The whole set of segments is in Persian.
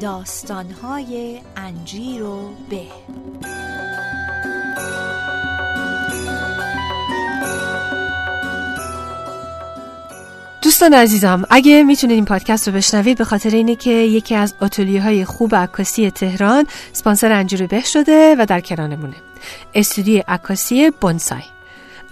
داستانهای انجیر و به. دوستان عزیزم اگه می‌تونید این پادکست رو بشنوید به خاطر اینه که یکی از آتولیه های خوب عکاسی تهران سپانسر انجیر به شده و در کنارمونه. استودیو عکاسی بونسای.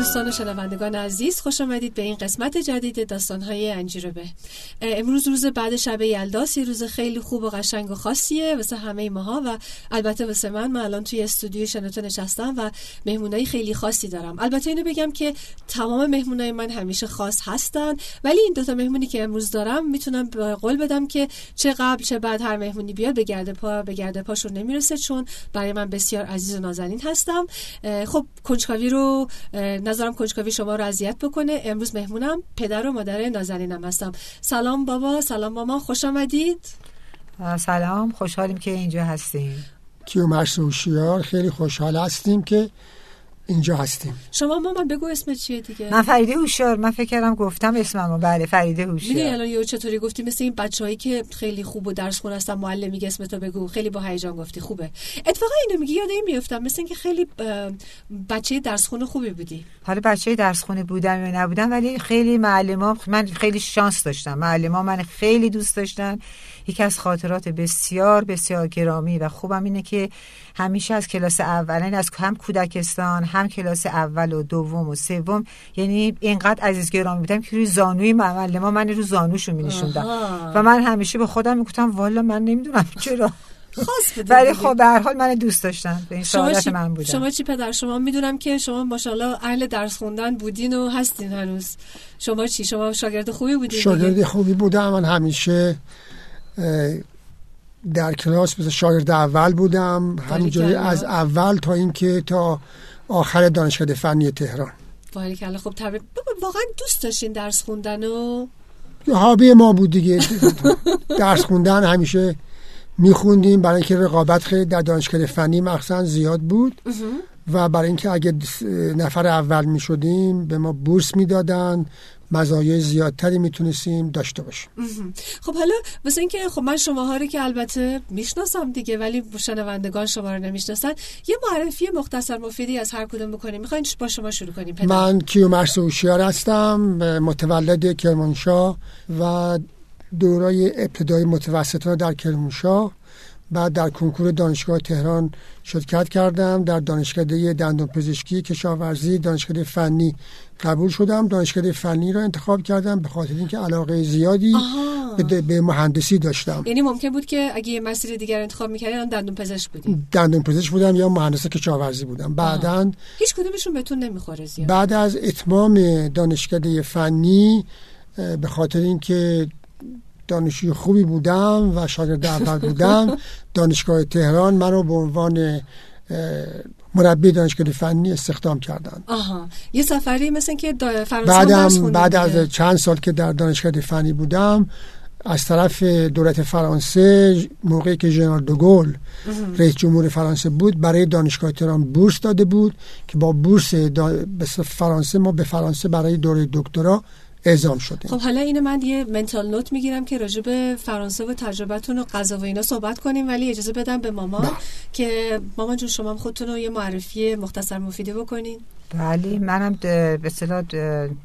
دوستان و شنوندگان عزیز خوش آمدید به این قسمت جدید داستانهای انجیروبه. امروز روز بعد شب یلداس یه روز خیلی خوب و قشنگ و خاصیه واسه همه ماها و البته واسه من من الان توی استودیوی شنوتو نشستم و مهمونای خیلی خاصی دارم. البته اینو بگم که تمام مهمونای من همیشه خاص هستن ولی این دوتا مهمونی که امروز دارم می‌تونم قول بدم که چه قبل چه بعد هر مهمونی بیاد به گرد پا به گرد پاشون نمی‌رسه چون برای من بسیار عزیز و نازنین هستم. خب کنجکاوی رو نظرم کنجکاوی شما رو اذیت بکنه. امروز مهمونم پدر و مادر نازنینم هستم. سلام بابا سلام ماما خوش آمدید. سلام خوشحالیم که اینجا هستیم. کیومرس و خیلی خوشحال هستیم که اینجا هستیم. شما مامان بگو اسم چیه دیگه؟ من فریده هوشیار. من فکر کردم گفتم اسممو. بله فریده هوشیار. می‌دونی الان یه چطوری گفتی؟ مثل این بچه‌ای که خیلی خوب و درس خون هستن معلم میگه اسم تو بگو. خیلی با هیجان گفتی. خوبه. اتفاقا اینو میگی یاد این میافتم مثل اینکه خیلی بچه درس خون خوبی بودی. حالا بچه درس خونه بودم یا نبودم ولی خیلی معلما من خیلی شانس داشتم. معلما من خیلی دوست داشتن. یکی از خاطرات بسیار بسیار گرامی و خوبم اینه که همیشه از کلاس اول یعنی از هم کودکستان هم کلاس اول و دوم و سوم یعنی اینقدر عزیز گرامی بودم که روی زانوی معلم من رو زانوشو می نشوندم. و من همیشه به خودم می‌گفتم والا من نمی‌دونم چرا. خاص ولی خب به هر حال من دوست داشتم. به این شما چی... من بودم. شما چی پدر؟ شما می‌دونم که شما ماشاءالله اهل درس خوندن بودین و هستین هنوز. شما چی؟ شما شاگرد خوبی بودین شاگرد خوبی بودم. من همیشه در کلاس مثل شاگرد اول بودم همینجوری از اول تا اینکه تا آخر دانشکده فنی تهران. کلا خب طبعا واقعا دوست داشتین درس خوندن و؟ هابی ما بود دیگه. درس خوندن همیشه میخوندیم. برای اینکه رقابت خیلی در دانشکده فنی مخصوصا زیاد بود. و برای اینکه اگه نفر اول می‌شدیم به ما بورس می‌دادن. مزایای زیادتری می‌تونستیم داشته باشیم. خب حالا واسه اینکه خب من شماها رو که البته می‌شناسم دیگه ولی شنوندگان شما رو نمی‌شناسن یه معرفی مختصر مفیدی از هر کدوم بکنیم. می‌خواین با شما شروع کنیم پدر. من کیومرس اوشیار هستم متولد کرمانشاه و دورای ابتدای متوسطان در کرمانشاه. بعد در کنکور دانشگاه تهران شرکت کردم. در دانشکده دندان پزشکی کشاورزی دانشکده فنی قبول شدم. دانشکده فنی را انتخاب کردم به خاطر اینکه علاقه زیادی به, به مهندسی داشتم. یعنی ممکن بود که اگه یه مسیر دیگر انتخاب می‌کردی دندون پزشک بودی؟ دندون پزشک بودم یا مهندس کشاورزی بودم. بعدا هیچ کدومشون بهتون نمی‌خوره زیاد. بعد از اتمام دانشکده فنی به خاطر اینکه دانشجوی خوبی بودم و شاگرد اول بودم. دانشگاه تهران منو به عنوان مربی دانشگاه فنی استخدام کردن آها. یه سفری مثل که بعدم بعد از چند سال که در دانشگاه فنی بودم از طرف دولت فرانسه موقعی که ژنرال دوگل رئیس جمهور فرانسه بود برای دانشگاه تهران بورس داده بود که با بورس فرانسه ما به فرانسه برای دوره دکترا اعزام شده خب حالا اینو من یه منتال نوت می‌گیرم که راجع به فرانسه و تجربتون و غذا و اینا صحبت کنیم ولی اجازه بدم به مامان بله. که مامان جون شما خودتون رو یه معرفی مختصر مفیدی بکنین بله منم به اصطلاح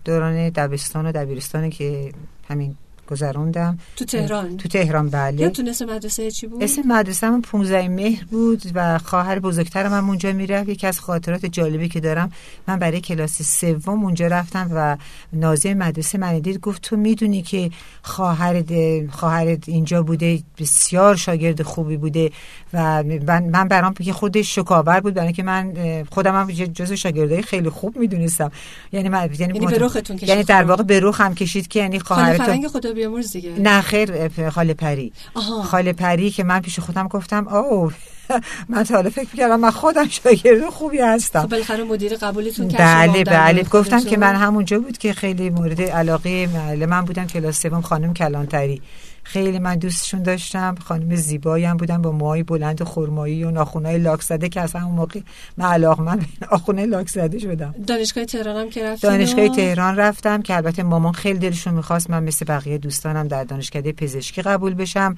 دوران دبستان و دبیرستانی که همین گذروندم. تو تهران؟ تو تهران بله. تو اسم مدرسه چی بود؟ اسم مدرسه من 15 مهر بود و خواهر بزرگترم من اونجا می‌رفت. یکی از خاطرات جالبی که دارم من برای کلاس سوم اونجا رفتم و ناظر مدرسه من دید. گفت تو می‌دونی که خواهر خواهرت اینجا بوده بسیار شاگرد خوبی بوده و من برام که خود شکاور بود. برای که من خودم هم جزو شاگردای خیلی خوب می‌دونستم. یعنی من یعنی, یعنی, یعنی در واقع به هم کشید که یعنی خواهرت بیامرز دیگه. نه خیر خاله پری. آها. خاله پری که من پیش خودم گفتم او من تا حالا فکر می‌کردم من خودم شاگرد خوبی هستم. خب بالاخره مدیر قبولتون کرد بله بله. گفتم. که من همونجا بود که خیلی مورد علاقه معلم من بودم کلاس سوم خانم کلانتری. خیلی من دوستشون داشتم خانم زیبایی هم بودم با موهای بلند و خرمایی و ناخونای لاک زده که از همون موقع من علاقه من به ناخونه لاک زده شدم. دانشگاه تهران هم که رفتین دانشگاه و- تهران رفتم که البته مامان خیلی دلشون می‌خواست من مثل بقیه دوستانم در دانشکده پزشکی قبول بشم.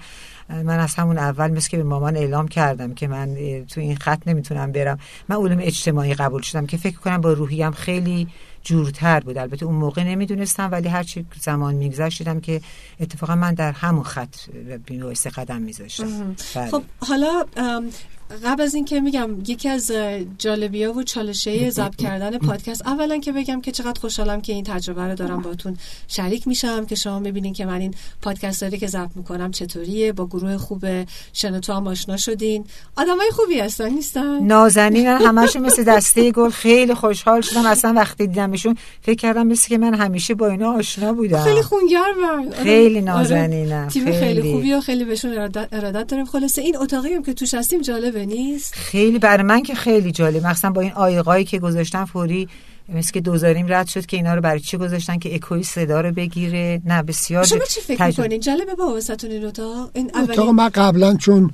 من از همون اول مثل که به مامان اعلام کردم که من تو این خط نمی‌تونم برم. من علوم اجتماعی قبول شدم که فکر کنم با روحیم خیلی جورتر بود. البته اون موقع نمی‌دونستم ولی هرچی زمان میگذشت دیدم که اتفاقا من در همون خط بی‌نویس قدم میذاشتم. بله. خب حالا قبل از اینکه میگم یکی از جالبیا و چالشه ضبط کردن پادکست اولا که بگم که چقدر خوشحالم که این تجربه رو دارم باتون شریک میشم که شما می‌بینین که من این پادکست هایی که ضبط می‌کنم چطوریه با گروه خوب شنوتو هم آشنا شدین. آدمای خوبی هستن نیستن؟ نازنین همشون مثل دسته گل خیلی خوشحال شدم. اصلا وقتی دیدمشون فکر کردم مثل که من همیشه با اینا آشنا بودم. خیلی خونگرمن آره. خیلی آره. نازنینم، تیم خیلی, خیلی. خوبی و خیلی بهشون ارادت, داریم. خلاصه این اتاقی هم که توش هستیم جالبه نیست؟ خیلی برای من که خیلی جالب. مثلا با این آیقایی که گذاشتن فوری مثل که دوزاریم رد شد که اینا رو برای چی گذاشتن که اکوی صدا رو بگیره؟ نه بسیار شما چی فکر می‌کنین؟ جالبه با واسهتون این اتاق. این اتاق اولین من قبلا چون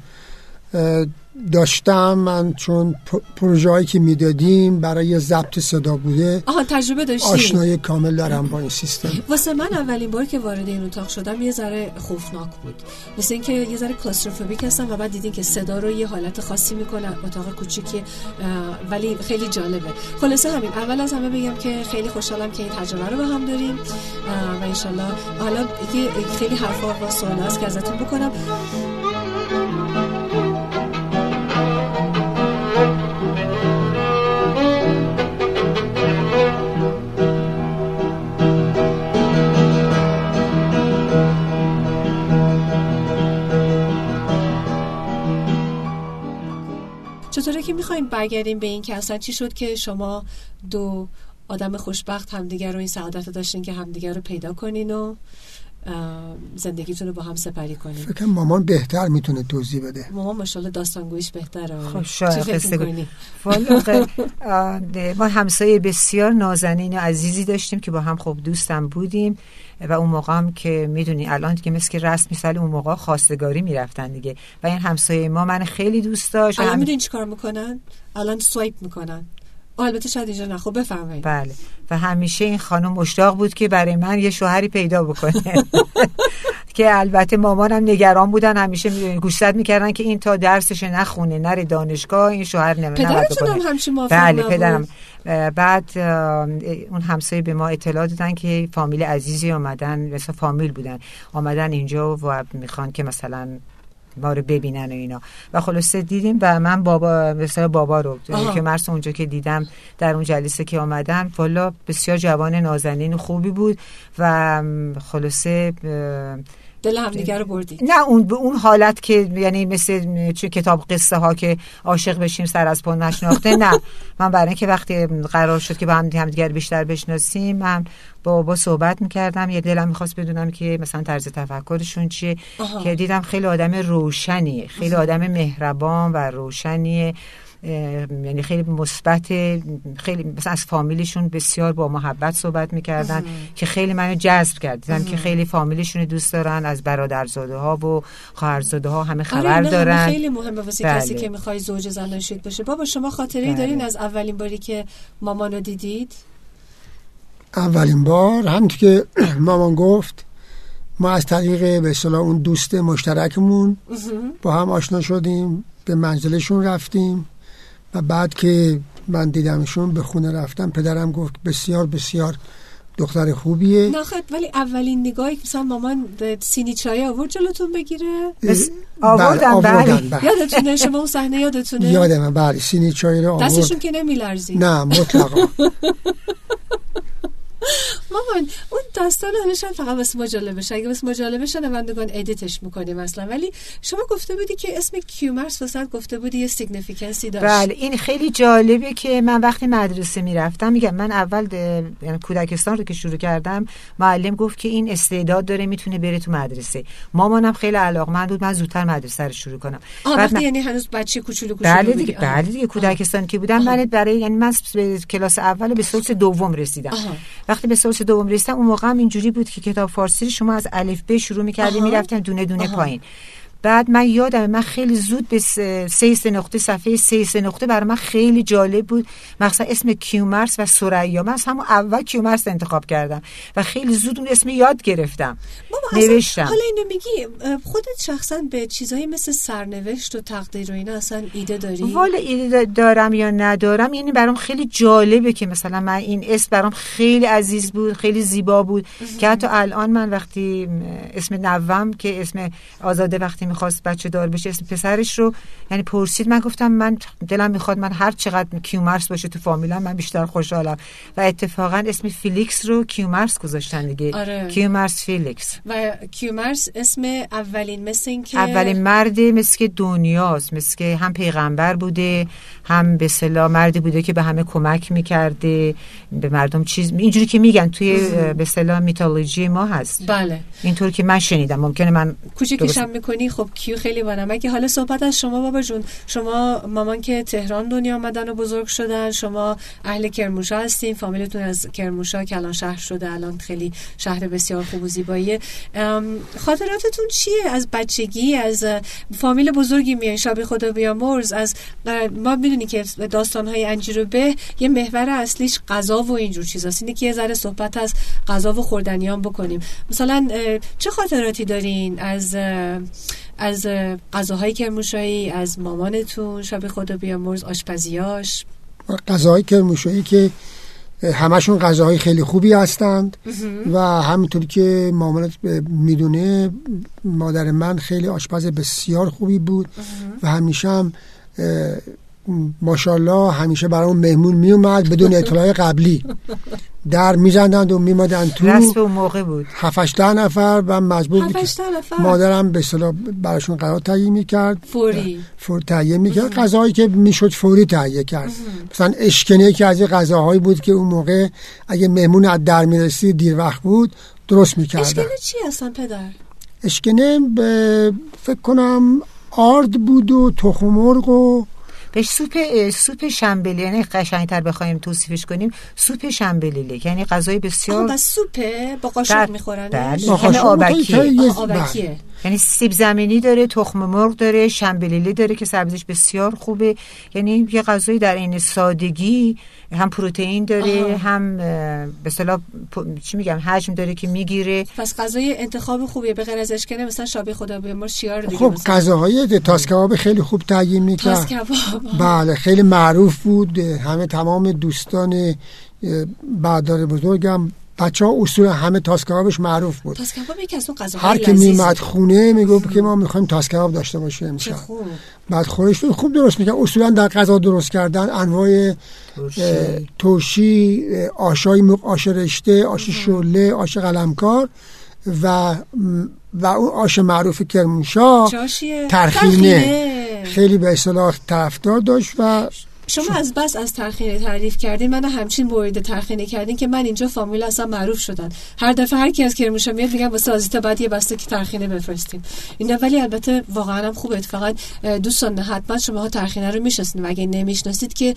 داشتم من چون پروژه هایی که می‌دادیم برای ضبط صدا بوده آها تجربه داشتین آشنایی کامل دارم با این سیستم. واسه من اولین بار که وارد این اتاق شدم یه ذره خوفناک بود. مثل اینکه یه ذره کلاستروفوبیک هستم و بعد دیدین که صدا رو یه حالت خاصی می‌کنه اتاق کوچیکی ولی خیلی جالبه. خلاصه همین اول از همه بگم که خیلی خوشحالم که این تجربه رو با هم داریم. و انشالله حالا یه خیلی حرفا و سوال هست که ازتون بکنم. می‌خوایم برگردیم به این که اصلا چی شد که شما دو آدم خوشبخت همدیگر رو این سعادت رو داشتین که همدیگر رو پیدا کنین و زندگیتون رو با هم سپری کنین. فکر کنم مامان بهتر می‌تونه توضیح بده. مامان ماشاءالله داستانگویش بهتره. خب شاید ما همسایه بسیار نازنین و عزیزی داشتیم که با هم خب دوستم بودیم. و اون موقع هم که می‌دونی الان که مثل که رسم مثال اون موقع خواستگاری می‌رفتن دیگه. و این همسایه ما من خیلی دوست داشت الان هم- می‌دونین چی کار می‌کنن؟ الان سوایپ می‌کنن. البته شاید اینجا نه خب بفرمایید. بله. و همیشه این خانم مشتاق بود که برای من یه شوهری پیدا بکنه. که البته مامانم نگران بودن همیشه می- گوشزد می‌کردن که این تا درسش نخونه نره دانشگاه این شوهر نم- نباید پدرتون. هم همچین بله؟ پدرم بعد اون همسایه به ما اطلاع دادن که فامیل عزیزی آمدن مثلا فامیل بودن آمدن اینجا و می‌خوان که مثلا ما رو ببینن و اینا و خلاصه دیدیم و من بابا مثلا بابا رو آها. که مرس اونجا که دیدم در اون جلسه که آمدن والا بسیار جوان نازنین و خوبی بود و خلاصه دل همدیگه رو بردید نه اون به اون حالت که یعنی مثل چه کتاب قصه ها که عاشق بشیم سر از پا نشناخته نه. من برای اینکه وقتی قرار شد که با هم همدیگر بیشتر بشناسیم من با بابا صحبت می‌کردم. یه دلم می‌خواست بدونم که مثلا طرز تفکرشون چیه آها. که دیدم خیلی آدم روشنیه خیلی آدم مهربان و روشنیه. یعنی خیلی مثبت خیلی مثلا از فامیلشون بسیار با محبت صحبت می‌کردن که خیلی منو جذب کرد. دیدم که خیلی فامیلشون رو دوست دارن از برادرزاده ها و خواهرزاده ها همه آره خبر همه دارن. خیلی مهمه واسه بله. کسی که می‌خوای زوج زناشویی باشه. بابا شما خاطره بله. دارین از اولین باری که مامانو دیدید؟ اولین بار همونطور که مامان گفت ما از طریق به اصطلاح اون دوست مشترکمون با هم آشنا شدیم به منزلشون رفتیم. و بعد که من دیدمشون به خونه رفتم پدرم گفت بسیار بسیار دختر خوبیه. نه خد ولی اولین نگاهی که مثلا مامان سینی چای آورد جلوتون بگیره. بس- بله، آوردن، بله. آوردن بله. یادتونه شما اون صحنه یادتونه؟ یادمه بله. سینی چای رو آورد. دستشون که نمیلرزید. نه مطلقا. مامان اون داستان هنشان فقط واسه مجاله بشه. اگه واسه مجاله بشه نوندگان ادیتش می‌کنیم مثلا ولی شما گفته بودی که اسم کیومرس واسه گفته بودی یه سیگنیفیکنسی داشت. بله این خیلی جالبه که من وقتی مدرسه می‌رفتم میگم من اول یعنی کودکستان رو که شروع کردم معلم گفت که این استعداد داره می‌تونه بره تو مدرسه. مامانم خیلی علاقمند بود من زودتر مدرسه رو شروع کنم. آه بعد وقتی من- یعنی هنوز بچه کوچولو کوچولو بله. دیگه آه. بله دیگه کودکستان که بودم من برای یعنی من به کلاس اول به سورس دوم رسیدم. آها. وقتی به سورس دوم رسیدم اون موقع هم اینجوری بود که کتاب فارسی رو شما از الف ب شروع می‌کردی آها. می‌رفتن دونه دونه آها. پایین بعد من یادم من خیلی زود به سه سه نقطه صفحه سه سه نقطه برای من خیلی جالب بود. مثلا اسم کیومرس و سریا من از همون اول کیومرس انتخاب کردم و خیلی زود اون اسم یاد گرفتم. نوشتم. حالا اینو میگی خودت شخصا به چیزایی مثل سرنوشت و تقدیر و اینا اصلا ایده داری؟ والا ایده دارم یا ندارم یعنی برام خیلی جالبه که مثلا من این اسم برام خیلی عزیز بود خیلی زیبا بود. که حتی الان من وقتی اسم نوم که اسم آزاده وقتی می‌خواست بچه دار بشه اسم پسرش رو. یعنی پرسید من گفتم من دلم می‌خواد من هر چقدر کیومرس باشه تو فامیلم من بیشتر خوشحالم. و اتفاقا اسم فیلیکس رو کیومرث گذاشتن دیگه. آره. کیومرث فیلیکس. و کیومرث اسم اولین مثل این که اولین مرد مثل که دنیاست مثل که هم پیغمبر بوده هم به اصطلاح مردی بوده که به همه کمک می‌کرده. به مردم چیز اینجوری که میگن توی به اصطلاح mythology ما هست. بله. اینطور که من شنیدم. ممکنه من کوچیکش هم می‌کنی خب کیو خیلی بانمکه حالا صحبت از شما بابا جون شما مامان که تهران دنیا آمدن و بزرگ شدن شما اهل کرموشا هستین فامیلتون از کرموشا که الان شهر شده الان خیلی شهر بسیار خوب و زیباییه. خاطراتتون چیه؟ از بچگی از فامیل بزرگی میان شب خدا بیامرز از ما می‌دونی که داستان های انجیر به یه محور اصلیش غذا و اینجور چیزاست. اینه که یه ذره صحبت از غذا و خوردنیان بکنیم. مثلا چه خاطراتی دارین؟ از از اه، غذاهای کرموشایی از مامانتون شب خدا بیامرز آشپزیاش. غذاهای کرموشایی که همشون غذاهای خیلی خوبی هستند و همینطور که مامانت می‌دونه مادر من خیلی آشپز بسیار خوبی بود و همیشه هم ماشاءالله همیشه برای مهمون میومد بدون اطلاع قبلی. در میزندند و میمادن تو رسم اون موقع بود. هفتش ده نفر و مجبور نفر؟ مادرم به اصطلاح براشون قرار تهیه می‌کرد. فوری؟ فور تهیه می‌کرد. غذاهایی که می‌شد فوری تهیه کرد. مثلا اشکنه که از این غذاهایی بود که اون موقع اگه مهمون از در می‌رسید دیر وقت بود درست می‌کردن. اشکال چی هستن پدر؟ اشکنه به فکر کنم آرد بود و تخم مرغ و بهش سوپ سوپ شنبلی یعنی قشنگتر بخوایم توصیفش کنیم سوپ شنبلیله یعنی غذای بسیار بس سوپه با قاشق. می‌خورن بله. قاشق آبکیه. یعنی سیب زمینی داره تخم مرغ داره شنبلیله داره که سبزیش بسیار خوبه. یعنی یه غذایی در این سادگی هم پروتئین داره آها. هم به اصطلاح پ- چی میگم حجم داره که می‌گیره. پس غذای انتخاب خوبیه به غیر از اشکنه مثلا شابی خدا بیامرز شیار دیگه خب مثلا. غذاهای تاس کباب خیلی خوب تاس می‌کرد بله خیلی معروف بود. همه تمام دوستان اه، بردار بزرگم بچه ها اصول همه تاس کبابش معروف بود. تاس کباب یکی از اون هر که. میمد خونه می‌گفت که ما می‌خوایم تاس کباب داشته باشیم امشب. بعد خورش خوب درست می‌کنن اصولا در غذا درست کردن انواع اه، آشای آش رشته آش شله آش قلمکار و و اون آش معروف کرمانشاه چاشیه ترخینه. خیلی به اصطلاح طرفدار داشت و شما از بس از ترخینه تعریف کردین من همچین مورد ترخینه کردین که من اینجا فامیل اصلا معروف شدن. هر دفعه هر کی از کرموشا میاد میگن واسه آزیتا بعد یه بسته که ترخینه بفرستیم اینا ولی البته واقعا هم خوبه. اه، دوستان حتما شما ترخینه رو می‌شناسین و اگه نمی‌شناسید که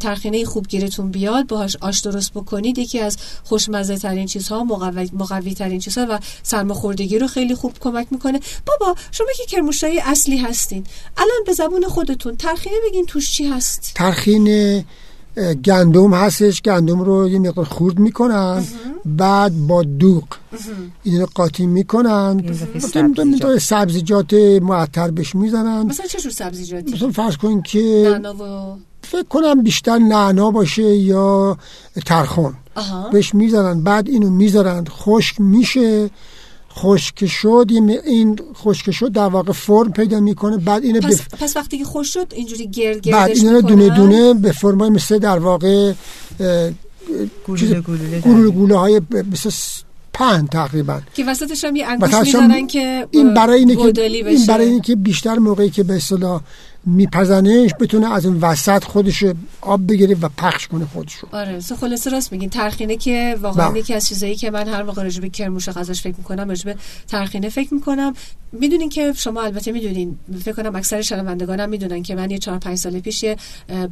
ترخینه خوب گیرتون بیاد باهاش آش درست بکنید. یکی از خوشمزه ترین چیزها مقوی, مقوی ترین چیزها و سرماخوردگی رو خیلی خوب کمک می‌کنه. بابا شما که کرموشای اصلی هستین الان به زبون خودتون ترخینه بگین توش چی هست. ترخین گندم هستش گندم رو یه مقدار خورد می‌کنن بعد با دوغ این رو قاطی می‌کنن. مثلا سبزیجات. سبزیجات معطر بهش می‌زنن. مثلا چه جور سبزیجاتی؟ مثلا فرض کن که فکر کنم بیشتر نعنا باشه یا ترخون بهش می‌ذارن بعد اینو می‌ذارن خشک میشه. خشک شد این خشک شد در واقع فرم پیدا می‌کنه. بعد اینو پس, به پس وقتی که خوش شد اینجوری گرد بعد گردش اینا رو می‌کنن؟ دونه دونه به فرمای مثل در واقع اه، گلوله گلوله گلوله گلوله های مثل پهن تقریبا. که وسطش هم یه انگوش می‌زنن که این برای اینه که این. برای اینکه بیشتر موقعی که به اصطلاح میپزنش بتونه از اون وسط خودش آب بگیره و پخش کنه خودشو آره سو خلاصه راست میگین ترخینه که واقعا بله. یکی از چیزایی که من هر موقع راجع به کرموش غذاش فکر می‌کنم راجع به ترخینه فکر می‌کنم می‌دونین که شما البته می‌دونین فکر کنم اکثر شنوندگانم می‌دونن که من یه 4 5 سال پیش یه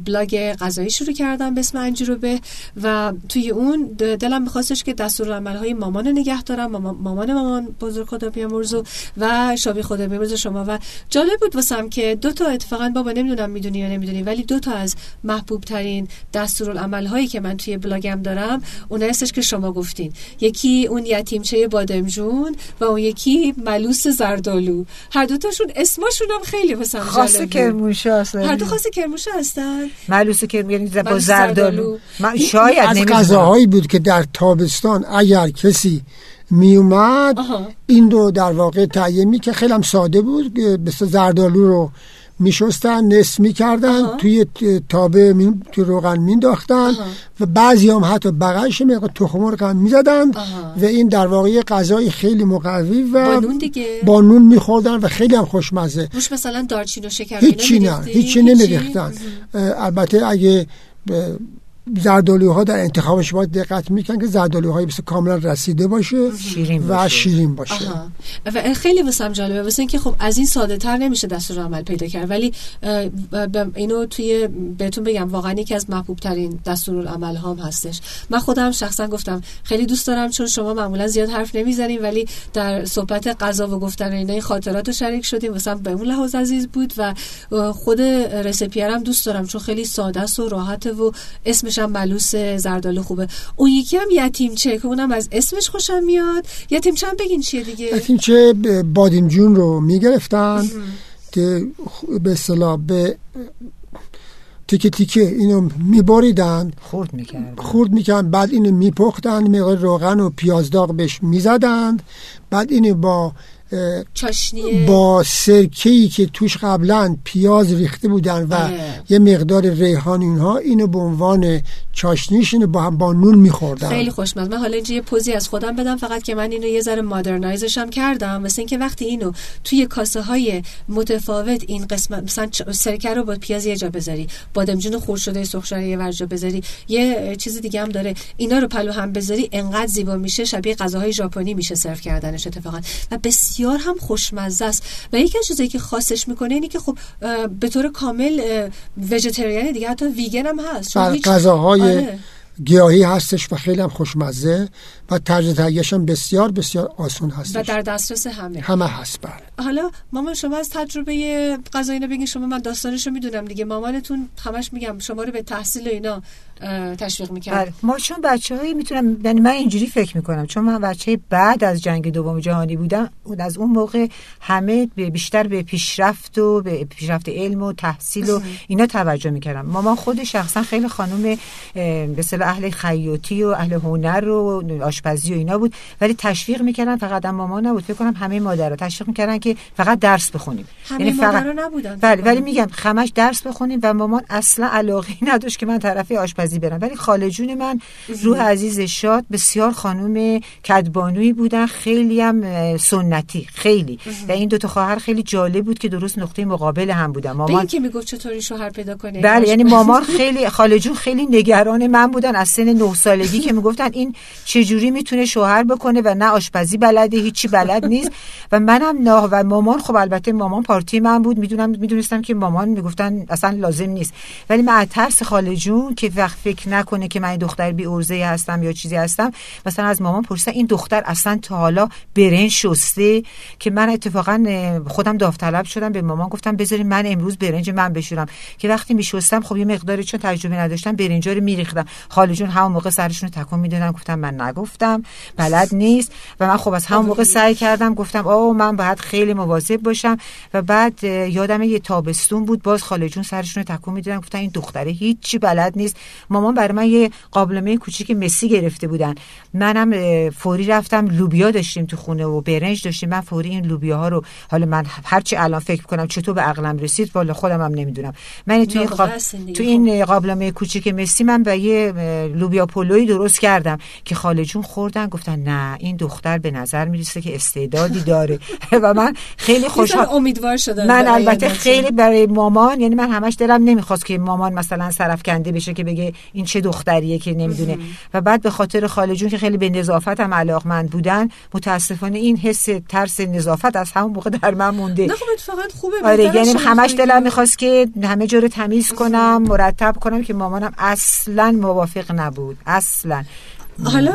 بلاگ غذایی شروع کردم به اسم انجیروبه و توی اون دلم میخواستش که دستورالعمل‌های مامان رو نگه دارم مامان مامان بزرگ خدا بیامرز و شابی خدا بیامرز شما و جالب بود واسم که دو تا بابا نمی‌دونم می‌دونی یا نمی‌دونی ولی دو تا از محبوب ترین دستورالعمل هایی که من توی بلاگم دارم اون هستش که شما گفتین یکی اون یتیمچه بادمجون و اون یکی ملوس زردالو هر دوتاشون اسماشون هم خیلی واسم خاص جالب بود. کرموشه هست هر دو خاص کرموشه هستن ملوس کرم یعنی با زردالو زردالو. من شاید از. غذاهایی بود که در تابستان اگر کسی میومد آها. این رو در واقع تهیه می که خیلی هم ساده بود مثل زردالو رو میشستن نصف می‌کردن. توی تابه می... توی روغن مینداختن. و بعضی هم حتی بغلش مقدار تخم مرغ هم می‌زدن آها. و این در واقع غذای خیلی مقوی و با نون دیگه با نون میخوردن و خیلی هم خوشمزه روش مثلا دارچین و شکر هیچی نه؟ هیچی نمیریختن البته اگه ب- زردالوها در انتخابش باید دقت می‌کنن که زردالوهای مثل کاملا رسیده باشه شیرین و باشه. شیرین باشه آها. و خیلی واسم جالبه واسه اینکه خب از این ساده تر نمیشه دستور عمل پیدا کرد ولی اینو توی بهتون بگم واقعا یکی از محبوب ترین دستور عمل هم هستش من خودم شخصا گفتم خیلی دوست دارم چون شما معمولا زیاد حرف نمی‌زنیم ولی در صحبت غذا و گفتن اینا این خاطرات رو شریک شدیم واسم به اون لحاظ عزیز بود و خود رسپیرم دوست دارم چون خیلی ساده است و راحته و اسمش هم ملوس زردالو خوبه. اون یکی هم یتیمچه که اونم از اسمش خوشم میاد. یتیمچه هم بگین چیه دیگه؟ این چه بادمجون رو می‌گرفتن که به اصطلاح به تیکه تیکه اینو میبریدن. خورد می‌کرد خورد می‌کردن. بعد اینو میپختن مقدار روغن و پیازداغ بهش می‌زدند. بعد اینو با اه، چاشنی با سرکه ای که توش قبلا پیاز ریخته بودن و آره. یه مقدار ریحان اینها اینو به عنوان چاشنیش اینو با هم با نون میخوردن. خیلی خوشمزه. من حالا اینجا یه پوزی از خودم بدم فقط که من اینو یه ذره مادرنایزش هم کردم. مثل اینکه وقتی اینو توی کاسه های متفاوت این قسمت مثلا سرکه رو با پیاز یه جا بذاری بادمجون خورد شده سرخ شده یه ور جا بذاری یه اه، چیز دیگه هم داره. اینا رو پلو هم بذاری انقدر زیبا میشه شبیه غذاهای ژاپنی میشه سرو کردنش اتفاقا. و بسیار هم خوشمزه است. و یکی از چیزایی که خاصش می‌کنه اینه که خب به طور کامل ویژیتریان دیگه حتی ویگن هم هست. هیچ- غذاهای آره. گیاهی هستش و خیلی هم خوشمزه. و طرز تهیهش هم بسیار بسیار آسون و هستش در دسترس همه. همه هست بله. حالا مامان شما از تجربه غذایی اینو بگین شما من داستانشو می‌دونم دیگه. مامانتون همش میگم شما رو به تحصیل و اینا تشویق می‌کرد بله. ما چون بچه هایی می‌تونم یعنی من اینجوری فکر می‌کنم. چون من بچه بعد از جنگ دوم جهانی بودم اون- از اون موقع همه به- بیشتر به پیشرفت و به پیشرفت علم و تحصیل و اینا توجه می‌کردم. مامان خود شخصا خیلی خانم به اهل خیاطی و اهل هنر و آشپزی و اینا بود ولی تشویق می‌کردن فقط هم مامان نبود. فکر کنم همه مادرها تشویق می‌کردن که فقط درس بخونیم. همه مادرها نبودن. بله ولی. میگم همش درس بخونیم و مامان اصلا علاقه نداشت که من طرف آشپزی برم. ولی خاله جون من روح عزیز شاد بسیار خانم کدبانویی بودن. خیلی هم سنتی خیلی. و این دوتا خواهر خیلی جالب بود که درست نقطه مقابل هم بودن. مامان که می‌گفت چطوری شوهر پیدا کنه بله یعنی. مامان خیلی خاله جون خیلی نگران من بودن. از سن نه سالگی که می‌گفتن این چجوری می‌تونه شوهر بکنه و نه آشپزی بلده هیچی بلد نیست. و منم نه و مامان خب البته مامان پارتی من بود. می‌دونم می‌دونستم که مامان می‌گفتن اصلا لازم نیست. ولی من از ترس خاله جون که وقت فکر نکنه که من دختر بی ارزه هستم یا چیزی هستم مثلا از مامان پرسیدم این دختر اصلا تا حالا برنج شسته؟ که من اتفاقا خودم داوطلب شدم. به مامان گفتم بذارین من امروز برنج من بشورم. که وقتی میشستم خب یه مقداری چون تجربه نداشتم برنجا رو میریختم. خاله جون همون موقع سرشون رو تکون می‌دادن. گفتم من نگفتم بلد نیست. و من خب از همون موقع سعی کردم گفتم آه من باید خیلی مواظب باشم. و بعد یادم یه تابستون بود. باز خاله جون سرشون رو تکون می‌دادن. گفتن این دختره هیچی بلد نیست. مامان برای من یه قابلمه کوچیک مسی گرفته بودن. منم فوری رفتم. لوبیا داشتیم تو خونه و برنج داشتیم. من فوری این لوبیا ها رو حالا من هرچی الان فکر کنم چطور به عقلم رسید والا خودم هم نمی‌دونم. من تو این قاب... تو این قابلمه کوچیک مسی من به یه لوبیا پلوی درست کردم که خاله جون خوردن گفتن نه این دختر به نظر می‌رسه که استعدادی داره. و من خیلی خوشحال امیدوار شدم من البته خیلی برای مامان یعنی من همش دلم نمی‌خواست که مامان مثلا سرفکنده بشه که بگه این چه دختریه که نمی‌دونه. و بعد به خاطر خاله جون که خیلی به نظافت هم علاقمند بودن متاسفانه این حس ترس نظافت از همون موقع در من مونده. نه خب اتفاقا خوبه آره یعنی همش دلم می‌خواست که همه جا رو تمیز کنم مرتب کنم که مامانم اصلا موافق نبود. اصلا. حالا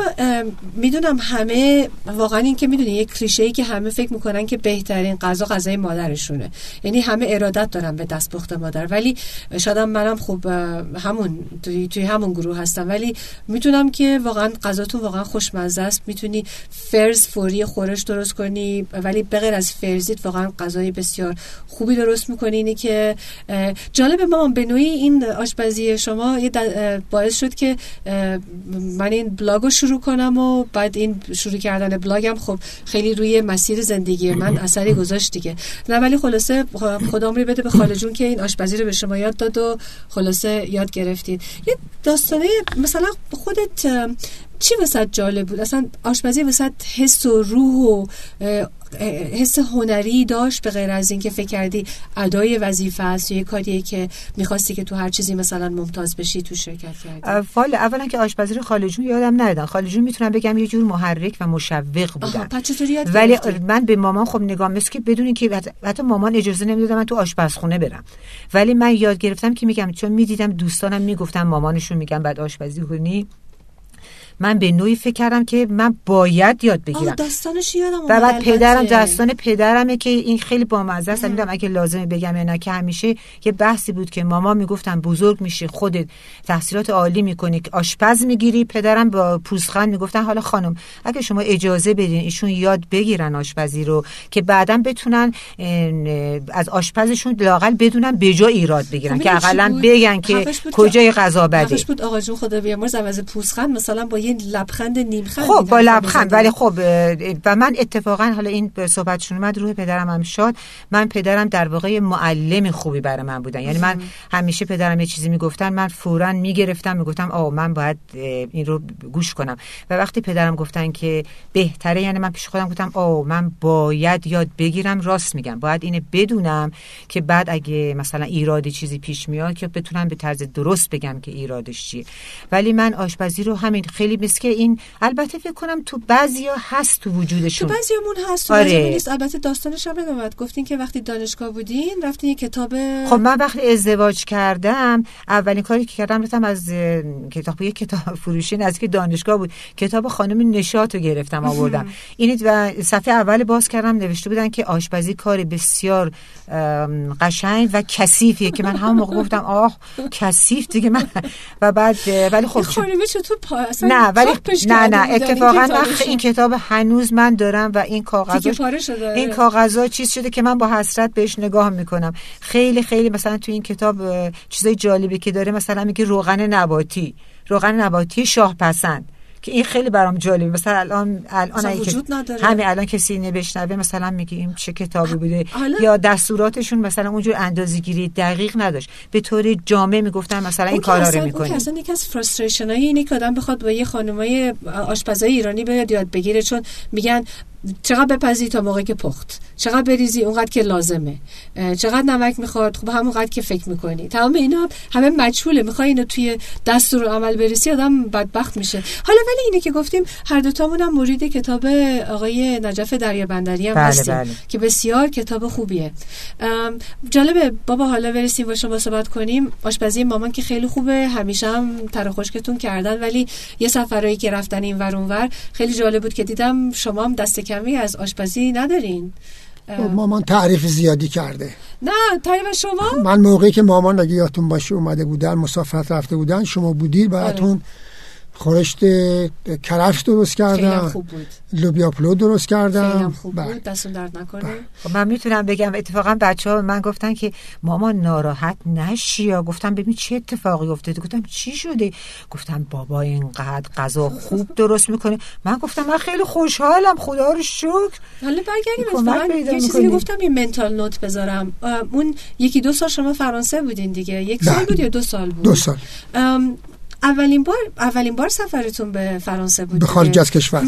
می‌دونم همه واقعا این که می‌دونی یک کلیشه ای که همه فکر می‌کنن که بهترین غذا غذای مادرشونه. یعنی همه ارادت دارن به دستپخت مادر. ولی شاید منم خوب همون توی, توی همون گروه هستم. ولی می‌تونم که واقعا غذاتون واقعا خوشمزه است. می‌تونی فرز فوری خورش درست کنی ولی بغیر از فرزیت واقعا غذای بسیار خوبی درست می‌کنی. اینی که جالب ما به این آشپزی شما یه باعث شد که من این بلاگ رو شروع کنم و بعد این شروع کردن بلاگم خب خیلی روی مسیر زندگی من اثری گذاشت دیگه. نه ولی خلاصه خدا عمری بده به خاله جون که این آشپزی رو به شما یاد داد و خلاصه یاد گرفتید یه داستانه مثلا خودت چی وسط جالب بود؟ اصلا آشپزی وسط حس و روح و حس هنری داشت به غیر از اینکه فکر کردی ادای وظیفه است یه کاریه که می‌خواستی که تو هر چیزی مثلا ممتاز بشی تو شرکت کردی؟ فال اولا که آشپزی رو خاله جون یادم ندادن. خاله جون می‌تونم بگم یه جور محرک و مشوق بودن. ولی گرفتی؟ من به مامان خب نگاه مثل که بدون که حتی- حتی مامان اجازه نمی‌داد من تو آشپزخونه برم. ولی من یاد گرفتم که میگم چون می‌دیدم دوستانم می‌گفتن مامانشون میگن بعد آشپزی کنی. من به نوعی فکر کردم که من باید یاد بگیرم. داستانش یادم و بعد. پدرم داستان پدرمه که این خیلی بامزه است. می‌دونم اگه لازمه بگم یا نه که همیشه یه بحثی بود که ماما می‌گفتن بزرگ میشی خودت تحصیلات عالی می‌کنی که آشپز می‌گیری. پدرم با پوزخند می‌گفتن حالا خانم اگه شما اجازه بدین ایشون یاد بگیرن آشپزی رو که بعدا بتونن از آشپزشون لاقل بدونن به جا ایراد بگیرن خب که می‌دونی چی اقلا؟ بگن که کجای غذا بده. بود آقا جون خدا بیامرز عوض پوزخند مثلا با یه لبخند نیمخند خب با لبخند. ولی خب و من اتفاقا حالا این صحبتشون اومد روح پدرم هم شاد. من پدرم در واقع معلم خوبی برای من بودن. یعنی من همیشه پدرم یه چیزی می‌گفتن من فورا می‌گرفتم می‌گفتم آه من باید این رو گوش کنم. و وقتی پدرم گفتن که بهتره یعنی من پیش خودم گفتم آه من باید یاد بگیرم راست میگم باید اینه بدونم که بعد اگه مثلا ایرادی چیزی پیش میاد که بتونم به طرز درست بگم که ایرادش چیه. ولی من آشپزی رو همین خیلی مثل که این البته فکر کنم تو بعضیا هست تو تو وجودشون بعضیامون هست تو آره. نیست. البته داستانش هم ندامد گفتین که وقتی دانشگاه بودین رفتین یه کتاب خب من وقتی ازدواج کردم اولین کاری که کردم رفتم از کتاب یه کتاب فروشی نزدیک دانشگاه بود. کتاب خانم نشاط رو گرفتم آوردم. این و صفحه اول باز کردم نوشته بودن که آشپزی کار بسیار قشنگ و کثیفیه که من همون موقع گفتم آه کثیف دیگه من. و بعد ولی خب چون- خانمه چطور پا اصلا نه ولی نه نه این اتفاقا. خ- این کتاب هنوز من دارم و این شده. این کاغذها چیز شده که من با حسرت بهش نگاه می‌کنم. خیلی خیلی مثلا تو این کتاب چیزای جالبی که داره مثلا میگه روغن نباتی. روغن نباتی شاه پسند که این خیلی برام جالبه. مثلا الان الان وجود نداره. همین الان کسی اینو بشنوه مثلا میگه این چه کتابی بوده. حالا- یا دستوراتشون مثلا اونجور اندازه‌گیری دقیق نداشت. به طور جامع می‌گفتن مثلا این کارا رو می‌کنی. اصلا یکی از فرستریشن های اینه که آدم بخواد با یه خانمای آشپزای ایرانی بیاد یاد بگیره چون میگن چقدر بپزی تا موقعی که پخت؟ چقدر بریزی اونقدر که لازمه. چقدر نمک می‌خواد؟ خب همونقدر که فکر می‌کنی. تمام اینا همه مجهوله. می‌خوای اینو توی دستور عمل بریسی آدم بدبخت میشه. حالا ولی اینه که گفتیم هر دوتامون هم مرید کتاب آقای نجف دریا بندری هم بله، هستیم بله. که بسیار کتاب خوبیه. جالبه بابا حالا برسیم با شما صحبت کنیم. آشپزی مامان که خیلی خوبه. همیشه هم تر و خشکتون کردن ولی یه سفرهایی که رفتن این ور اونور خیلی جالب بود که دیدم شما هم دست کمی از آشپزی ندارین؟ ام، مامان تعریف زیادی کرده. نه تعریف شما؟ من موقعی که مامان اگه یادتون باشه اومده بودن مسافرت رفته بودن شما بودید براتون خورشت کرفس درست خیلی کردم خوب بود. لوبیا پلو درست خیلی کردم خوب بله. بود. دستون درد نکنه. خب من می‌تونم بگم اتفاقا بچه ها من گفتن که ماما ناراحت نشی یا؟ گفتم ببین چه اتفاقی افتاده؟ گفتم چی شده؟ گفتم بابا اینقدر غذا خوب درست می‌کنه. من گفتم من خیلی خوشحالم خدا رو شکر. حالا برگردیم یه چیزی. گفتم یه منتال نوت بذارم. اون یکی دو سال شما فرانسه بودین دیگه. یک سال بله. بود یا دو سال بود؟ دو سال. اولین بار اولین بار سفرتون به فرانسه بود به خارج. از کشور.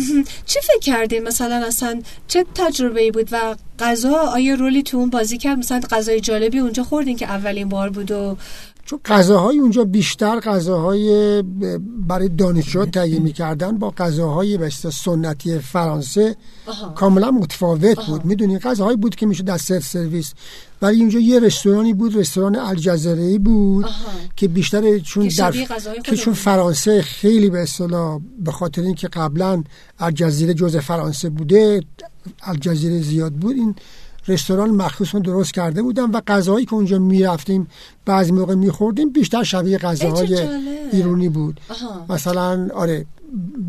چی فکر کردین؟ مثلا اصلا چه تجربه ای بود و غذا آیا رولی تو اون بازی کرد؟ مثلا غذای جالبی اونجا خوردین که اولین بار بود و چون غذاهای اونجا بیشتر غذاهای برای دانشجو تهیه می‌کردن با غذاهای به سنتی فرانسه آها. کاملا متفاوت بود می‌دونی غذاهایی بود که میشه در سلف سرویس ولی اینجا یه رستورانی بود رستوران الجزیره بود آها. که بیشتر چون در که چون. فرانسه خیلی به اصطلاح به خاطر اینکه قبلا الجزیره جزء فرانسه بوده الجزیره زیاد بود این رستوران مخصوص درست کرده بودن و غذاهایی که اونجا می‌رفتیم بعضی موقع میخوردیم بیشتر شبیه غذاهای. ایرانی بود آها. مثلا آره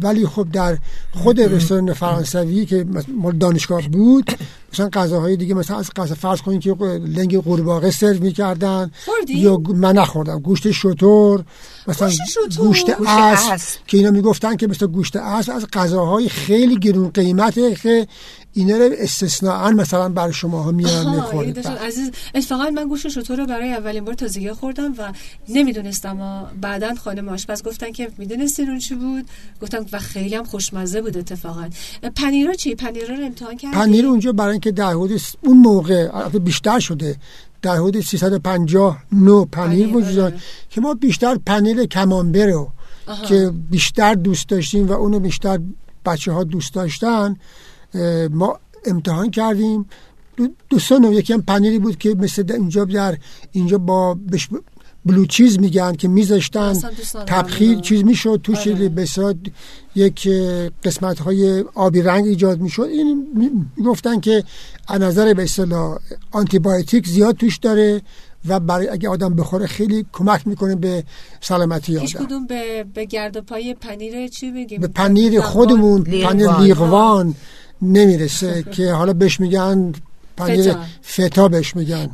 ولی خب در خود رستوران فرانسوی که مال دانشگاه بود مثلا غذاهای دیگه مثلا از غذا فرض کنید که لنگ قورباغه سرو می‌کردن؟ یا من نخوردم گوشت شطور مثلا گوشت شتر؟ گوشت گوشت اسب. که اینا می‌گفتن که مثل گوشت اسب از غذاهای خیلی گرون قیمته که اینا رو استثناء مثلا برای شما ها میارن آها، یعنی می‌خورید. داشتن عزیز اتفاقا من گوشت شطور رو برای اولین بار تازگی خوردم و نمی‌دونستم و بعدا خانم آشپز گفتن که می‌دونستین اون چی بود؟ گفتم و خیلی هم خوشمزه بود اتفاقا. پنیرا چی؟ پنیرا رو امتحان کردی؟ پنیر اونجا برای اینکه در حدود اون موقع بیشتر شده در حدود 350 نوع پنیر پنیر، وجود داره آره. که ما بیشتر پنیر کمامبه رو. که بیشتر دوست داشتیم و اونو بیشتر بچه ها دوست داشتن ما امتحان کردیم دو, دو سه نوع یکی هم پنیری بود که مثل در اینجا در اینجا با بش بلو چیز میگن که میذاشتن تبخیر. چیز می‌شد توش آره. به اصطلاح یک قسمت های آبی رنگ ایجاد می‌شد این گفتن که از نظر به اصطلاح آنتیبیوتیک زیاد توش داره و برای اگه آدم بخوره خیلی کمک می‌کنه به سلامتی هیچ آدم کدوم به به گرد پای پنیر چی بگیم به پنیر. خودمون لیغوان. پنیر لیغوان نمی‌رسه که حالا بهش میگن پنیر فتا. فتا بهش میگن.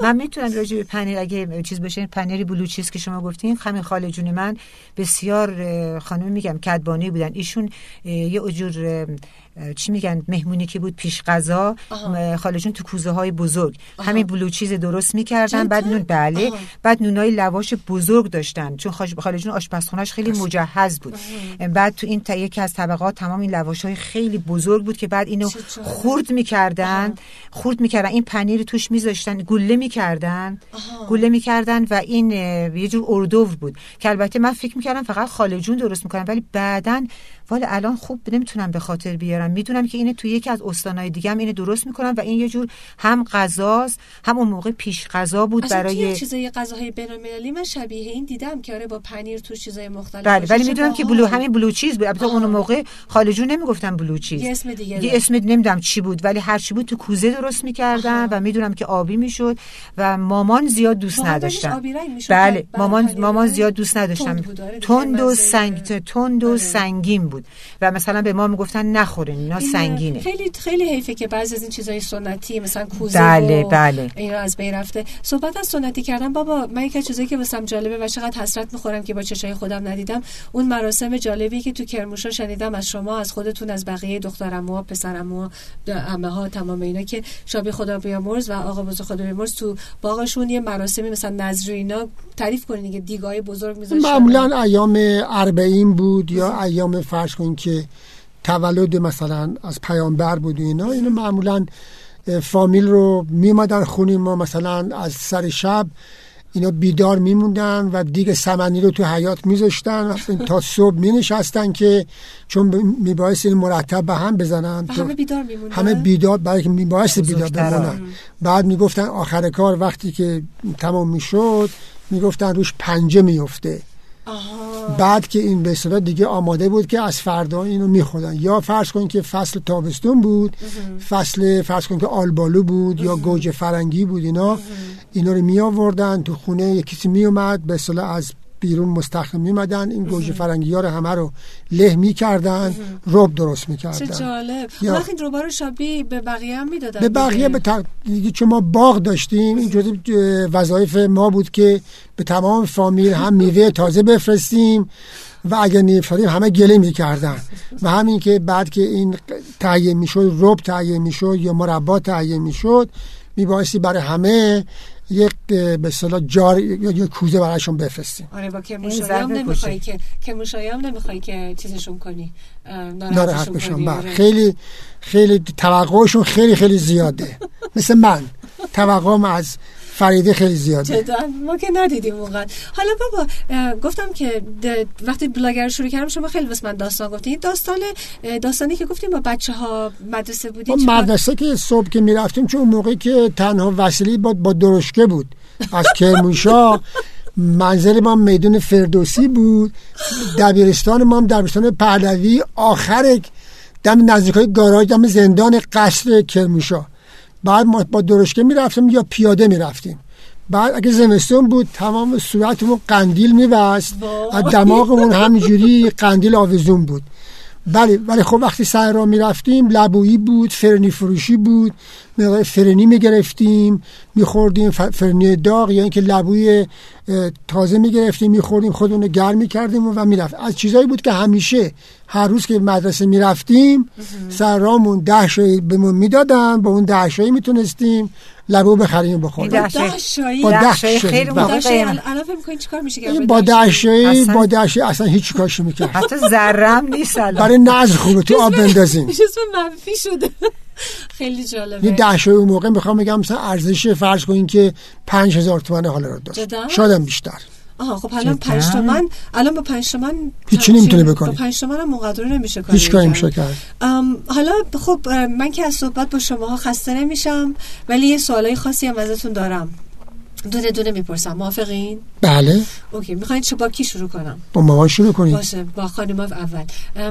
من می‌تونم راجع به پنیر اگه چیز بشه پنیری بلو چیز که شما گفتین همین خاله جون من بسیار خانم میگم کدبانی بودن. ایشون یه اجور چی میگن مهمونی که بود پیش غذا آها. اه، خاله جون تو کوزه های بزرگ آها. همین بلو چیز درست می‌کردن بعد؟ نون بله آها. بعد نونای لواش بزرگ داشتن چون خاش- خاله جون آشپزخونه‌اش خیلی مجهز بود بعد تو این یکی از طبقات تمام این لواش های خیلی بزرگ بود که بعد اینو. خورد می‌کردن خورد می‌کردن این پنیر توش میذاشتن گله می‌کردن آها. گله می‌کردن و این یه جور اردو بود که البته من فکر می‌کردم فقط خاله جون درست می‌کنن ولی بعدا ولی الان خوب نمی‌تونم به خاطر بیارم می‌دونم که اینه تو یکی از استانهای دیگه هم اینه درست می‌کنن و این یه جور هم غذاست هم اون موقع پیش غذا بود برای چیزای غذاهای بین‌المللی من شبیه این دیدم که آره با پنیر تو چیزای مختلف بله. ولی می‌دونم که. بلو همین بلو چیز بود البته اون. موقع خاله جون نمی‌گفتن بلو چیز یه اسم دیگه یه. اسم نمی‌دونم چی بود ولی هر چی بود تو کوزه درست می‌کردن و می‌دونم که آبی می‌شد و مامان زیاد دوست نداشتن بله مامان مامان؟ زیاد دوست نداشتن تند بود، آره تند و. سنگ تند و آره. سنگین بود و مثلا به ما می‌گفتن نخورین اینا این سنگینه. خیلی خیلی حیفه که بعضی از این چیزای سنتی مثلا کوزه بله، و بله. اینا از بین رفته. صحبت از سنتی کردن بابا من یک چیزایی که واسم جالبه و چقدر حسرت می‌خورم که با چشای خودم ندیدم اون مراسم جالبی که تو کرموشا شنیدم از شما از خودتون از بقیه دخترمو پسرمو عمه ها تمام اینا که شابی خدا بیامرز و آقا بزرگ خدا بیامرز تو باغشون یه مراسمی مثلا نظر و اینا تعریف کنین دیگه دیگای بزرگ میذاشتن. معمولا ایام اربعین بود یا ایام فرض کن که تولد مثلا از پیامبر بود و اینا. اینو معمولا فامیل رو میمدن خونه ما مثلا از سر شب اینا بیدار میموندن و دیگه سمنی رو تو حیات میذاشتن. تا صبح مینشستن که چون میبایست این مرتب به هم بزنن. و تو- همه بیدار میموندن. همه بیدار برای که میبایست بیدار. بمونن. بعد می‌گفتن آخر کار وقتی که تمام می‌شد می‌گفتن روش پنجه میفته آها. بعد که این به اصطلاح دیگه آماده بود که از فردا اینو می‌خورن یا فرض کن که فصل تابستون بود فصل فرض کن که آلبالو بود یا گوجه فرنگی بود اینا اینا رو می آوردن تو خونه یه کسی می اومد به اصطلاح از بیرون مستخدم می اومدن این گوجه فرنگی ها رو همه رو له می کردن رب درست می چه جالب. وقتی این رو شابی به بقیه هم می‌دادن به بقیه به تق... دیگه چون ما باغ داشتیم این جزء وظایف ما بود که به تمام فامیل هم میوه تازه بفرستیم و اگر نمیفرستیم همه گله می‌کردن. و همین که بعد که این تهیه می‌شد رب تهیه می‌شد یا مربا تهیه می‌شد میبایستی برای همه یک به اصطلاح جار یا یا کوزه براشون بفرستیم آره با کوچه. نمی‌خوای که کموشایی هم نمی‌خوای که چیزشون کنی ناراحت بشن کنی بله. آره. خیلی خیلی توقعشون خیلی خیلی زیاده مثل من توقعم از فریده خیلی زیاده ما که ندیدیم اونقدر. حالا بابا گفتم که وقتی بلاگر رو شروع کردم شما خیلی واسه من داستان گفتین. داستان داستانی که گفتیم با بچه ها مدرسه چقدر- مدرسه که صبح که می‌رفتیم چون اون موقعی که تنها وسیله با, با درشکه بود. از کرمانشاه. منزل ما میدون فردوسی بود. دبیرستان ما هم دبیرستان پهلوی. آخر دم نزدیک های گاراژ دم زندان قصر کرمانشاه. بعد ما با درشکه می‌رفتیم یا پیاده می‌رفتیم. بعد اگه زمستون بود تمام صورتمون قندیل میبست. از دماغمون همینجوری قندیل آویزون بود. بله ولی خب وقتی سر را می‌رفتیم لبویی بود فرنی فروشی بود. فرنی می‌گرفتیم میخوردیم فرنی داغ یا اینکه لبوی تازه می‌گرفتیم میخوردیم خودمون رو گرم می‌کردیم و می‌رفت از چیزایی بود که همیشه هر روز که مدرسه می‌رفتیم سر رامون ده شایی بهمون می‌دادن با اون ده شایی می‌تونستیم لبو بخریم و بخوریم. این ده شایی؟ با ده شایی شایی، خیلی. موقع شایی الان فکر می‌کنین چیکار میشه به با ده شایی؟ اصلا- با ده شایی اصلا هیچ کارشی می‌کرد. حتی ذرم نیست الان. برای نظر خوبه تو آب بندازیم. اسم منفی شده. خیلی جالبه. یه ده شوی اون موقع می‌خوام بگم مثلا ارزش فرض کنین که پنج هزار تومن حالا رو داشت؟ شاید بیشتر. آها خب الان جدا؟ پنج تومن الان با پنج تومن هیچی نمی‌تونی بکنی. با پنج تومن هم اونقدر نمیشه کاری هیچ کاری کرد. میشه کرد حالا خب من که از صحبت با شماها خسته نمیشم ولی یه سوالای خاصی هم ازتون دارم دونه دونه می‌پرسم. موافقین؟ بله. اوکی می‌خواین چه با کی شروع کنم؟ با مامان شروع کنید. باشه با خانم اول.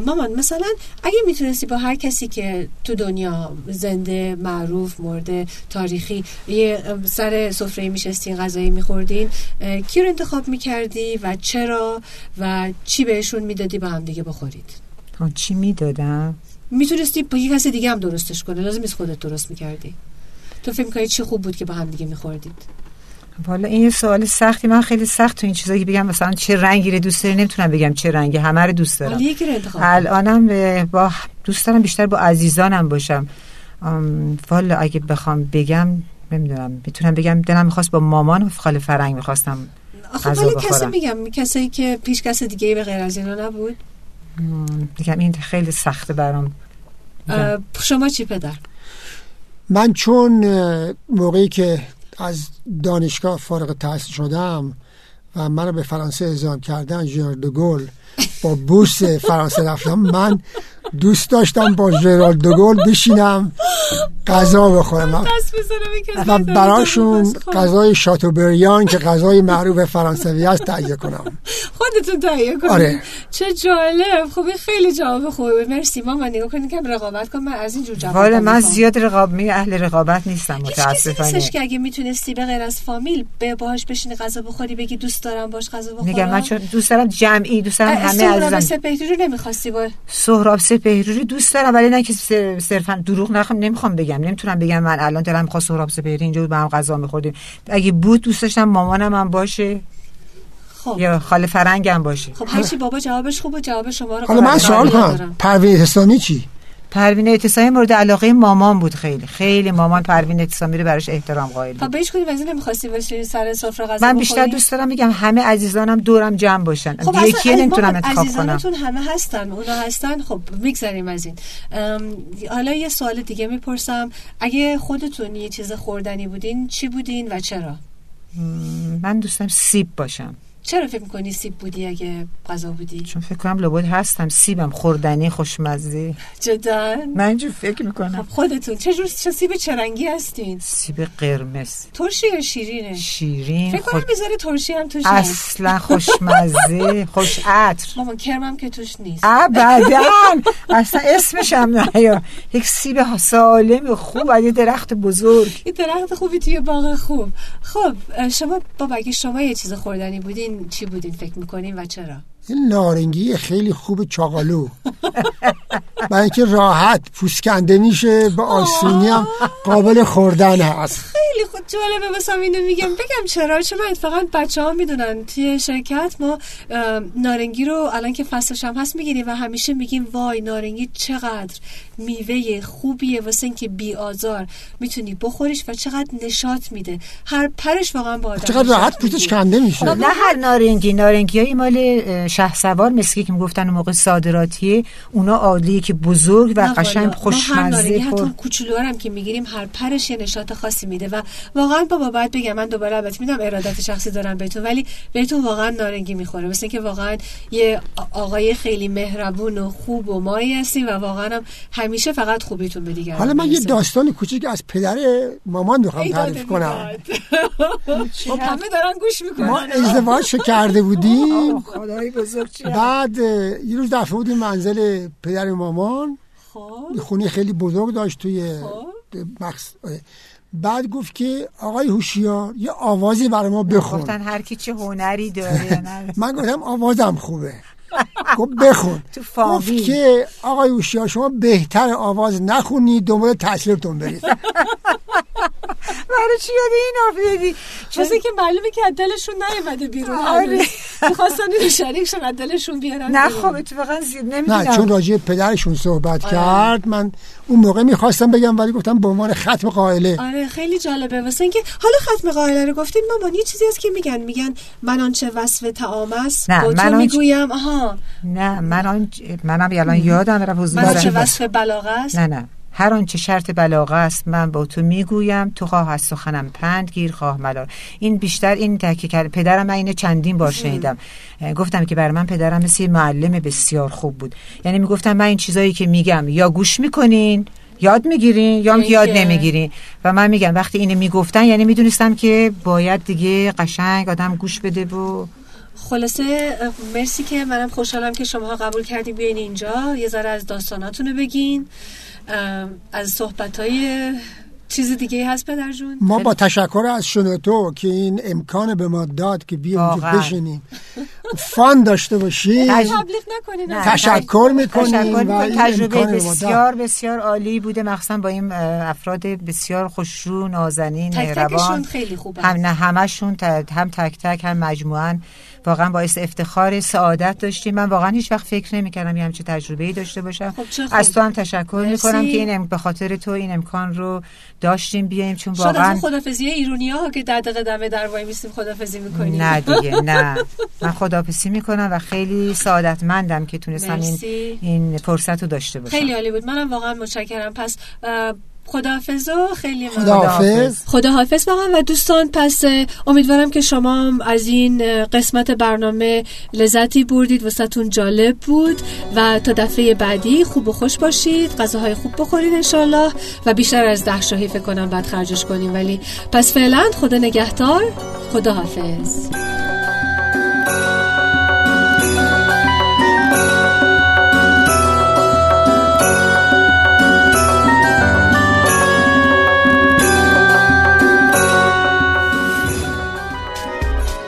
مامان مثلا اگه می‌تونستی با هر کسی که تو دنیا زنده معروف مرده تاریخی یه سر سفره میشستین غذایی میخوردین کی رو انتخاب می‌کردی و چرا و چی بهشون می‌دادی با هم دیگه بخورید؟ چی می‌دادم؟ می‌تونستی با یه کسی دیگه هم درستش کنه لازم نیست خودت درست می‌کردی. تو فکر می‌کنی چی خوب بود که با هم دیگه میخوردید؟ والا این یه سوال سختی من خیلی سخت تو این چیزایی که بگم. مثلا چه رنگی رو دوست داری؟ نمی‌تونم بگم چه رنگی همه رو دوست دارم. ولی یکی رو انتخاب کن. الانم به- با دوست دارم بیشتر با عزیزانم باشم. والا اگه بخوام بگم نمی‌دونم. می‌تونم بگم دلم می‌خواست با مامان و خاله فرنگ می‌خواستم خب غذا ولی کسی بخورم. میگم کسی که پیش کس دیگه به غیر از اینا نبود. میگم این خیلی سخته برام. شما چی پدر؟ من چون موقعی که از دانشگاه فارغ التحصیل شدم و منو به فرانسه اعزام کردن ژنرال دوگل با بورس فرانسه رفتم. من دوست داشتم با ژنرال دوگل بشینم غذا بخورم. و براشون کنم. غذای شاتوبریان که غذای معروف فرانسوی است تهیه کنم. خودتون تهیه کنید. آره. چه جالب. این خیلی جواب خوبه مرسی مامان نگاه کنید که رقابت کن. من از این جور جواب والا من زیاد رقاب می اهل رقابت نیستم هیچ متاسفانه. نیستش که اگه می‌تونستی به غیر از فامیل به باهاش بشینی غذا بخوری بگی دوست دارم باش غذا بخورم. میگم من چون دوست دارم جمعی دوست دارم همه سهراب عزیزم. سپهری رو نمی‌خواستی با سهراب سپهری رو دوست دارم ولی نه که صر- صرفا دروغ نخوام نمی‌خوام بگم. نمی‌تونم بگم. من الان دلم می‌خواد سهراب سپهری اینجا بود با هم غذا میخوردیم. اگه بود دوست داشتم مامانم هم باشه. خب. یا خاله فرنگم باشه. خب هرچی بابا جوابش خوبه جواب شما رو حالا من قبول سوال. کنم. پروین اسلامی چی؟ پروین اعتصامی مورد علاقه مامان بود خیلی. خیلی مامان پروین اعتصامی رو براش احترام قائل خب بود. به هیچ کدوم از این نمی‌خواستی بشینی سر سفره غذا من بیشتر بخوری؟ دوست دارم میگم همه عزیزانم دورم جمع باشن. خب یکی نمی‌تونم انتخاب کنم. عزیزانتون همه هستن اونا هستن خب میگذریم از این. حالا یه سوال دیگه می‌پرسم. اگه خودتون یه چیز خوردنی بودین چی بودین و چرا؟ من دوستم سیب باشم. چرا فکر می‌کنی سیب بودی اگه غذا بودی؟ چون فکر کنم لابد هستم. سیبم خوردنی خوشمزه. جدا. من اینجور فکر می‌کنم. خب خودتون. چه جور چه سیب چه رنگی هستین؟ سیب قرمز. ترشی یا شیرینه؟ شیرین فکر کنم خود... ترشی هم توش اصلا خوشمزه خوش عطر. مامان کرمم که توش نیست. ابدا اصلا اسمش هم نیا یک سیب سالم خوب. از یه درخت بزرگ. این درخت خوبی توی باغ خوب. خب شما بابا اگه شما یه چیز خوردنی بودین چی بودین فکر می‌کنین و چرا؟ این نارنگی خیلی خوب چاقالو. برای اینکه راحت پوسکنده میشه به آسونی هم قابل خوردن هست. خیلی خود جالبه واسم اینو میگم. بگم چرا؟ چون من اتفاقا بچه ها می‌دونن توی شرکت ما نارنگی رو الان که فصلش هم هست می‌گیریم و همیشه میگیم وای نارنگی چقدر میوه خوبیه واسه اینکه بی آزار می‌تونی بخوریش و چقدر نشاط میده. هر پرش واقعا با چقدر راحت پوستش کنده میشه. نه هر نارنگی. نارنگی های مال شه سوار مثل که می‌گفتن موقع صادراتیه اونا عالیه که بزرگ و قشنگ خوشمزه حتی کوچولو هم که می‌گیریم هر پرش یه نشاط خاصی میده و واقعا بابا باید بگم من دوباره البته میدم ارادت شخصی دارم بهتون ولی بهتون واقعا نارنگی می‌خوره مثل که واقعا یه آقای خیلی مهربون و خوب و مایی هستیم و واقعا هم همیشه فقط خوبیتون به دیگران حالا من یه داستان کوچیک از پدر مامان می‌خوام تعریف کنم. خب همه دارن گوش می‌کنن. ما ازدواج کرده بودیم. خدای بزرگ بعد یه روز دفعه بودیم منزل پدر مامان خب. خونه خیلی بزرگ داشت توی مقص... بعد گفت که آقای هوشیار یه آوازی برای ما بخون. گفتن هر کی چه هنری داره من گفتم آوازم خوبه. گفت بخون. تو گفت که آقای هوشیار شما بهتر آواز نخونی دنبال تحصیلتون برید. برای چی یاد این حرف دادی چون که معلومه که دلشون نیومده بیرون. آره. می‌خواستن این شریکشون از دلشون بیارن نه خب اتفاقا زیر نمی‌دونم. نه چون راجع پدرشون صحبت آره. کرد من اون موقع می‌خواستم بگم ولی گفتم به عنوان ختم قائله. آره خیلی جالبه. واسه اینکه حالا ختم قائله رو گفتیم مامان یه چیزی هست که میگن. میگن من آنچه وصف طعام است نه من می‌گویم. آها. نه من آن منم الان یادم رفت حضور من آنچه وصف بلاغه است. نه نه. هر آنچه شرط بلاغه است من با تو می‌گویم تو خواه از سخنم پند گیر خواه ملال. این بیشتر این تحکیه کرد پدرم من اینو چندین بار شنیدم. گفتم که بر من پدرم مثل معلم بسیار خوب بود. یعنی می‌گفتم من این چیزایی که میگم یا گوش می‌کنین یاد می‌گیرین یا یاد نمی‌گیرین. و من میگم وقتی اینو می‌گفتن یعنی می‌دونستم که باید دیگه قشنگ آدم گوش بده و خلاصه مرسی که منم خوشحالم که شما قبول کردیم. بیاین اینجا یه ذره از داستاناتونو بگین. از صحبت های چیز دیگه هست پدر جون؟ ما با تشکر از شنوتو که این امکان به ما داد که بیا اونجا بشینیم. فان داشته باشیم تشکر می‌کنیم تجربه بسیار بسیار عالی بوده. مخصوصا با این افراد بسیار خوشرو نازنین تک روان. خیلی خوبه هم نه همشون هم تک تک هم مجموعا واقعا باعث افتخار سعادت داشتیم. من واقعا هیچ وقت فکر نمی‌کردم یه همچین تجربه ای داشته باشم. خب از تو هم تشکر می‌کنم که این به خاطر تو این امکان رو داشتیم. بیایم چون واقعا شاید خدافظی ایرونی ها که در قدمه در وای میستیم خدافظی می‌کنیم. نه دیگه نه. من خدافظی می‌کنم و خیلی سعادتمندم که تونستم این این فرصت رو داشته باشم. خیلی عالی بود. منم واقعا متشکرم. پس خداحافظ و خیلی خداحافظ. خداحافظ واقعا و دوستان پس امیدوارم که شما از این قسمت برنامه لذتی بردید وسطون جالب بود و تا دفعه بعدی خوب و خوش باشید غذاهای خوب بخورید انشالله و بیشتر از ده شاهی فکر کنم بعد خرجش کنیم. ولی پس فعلا خدا نگهدار خداحافظ.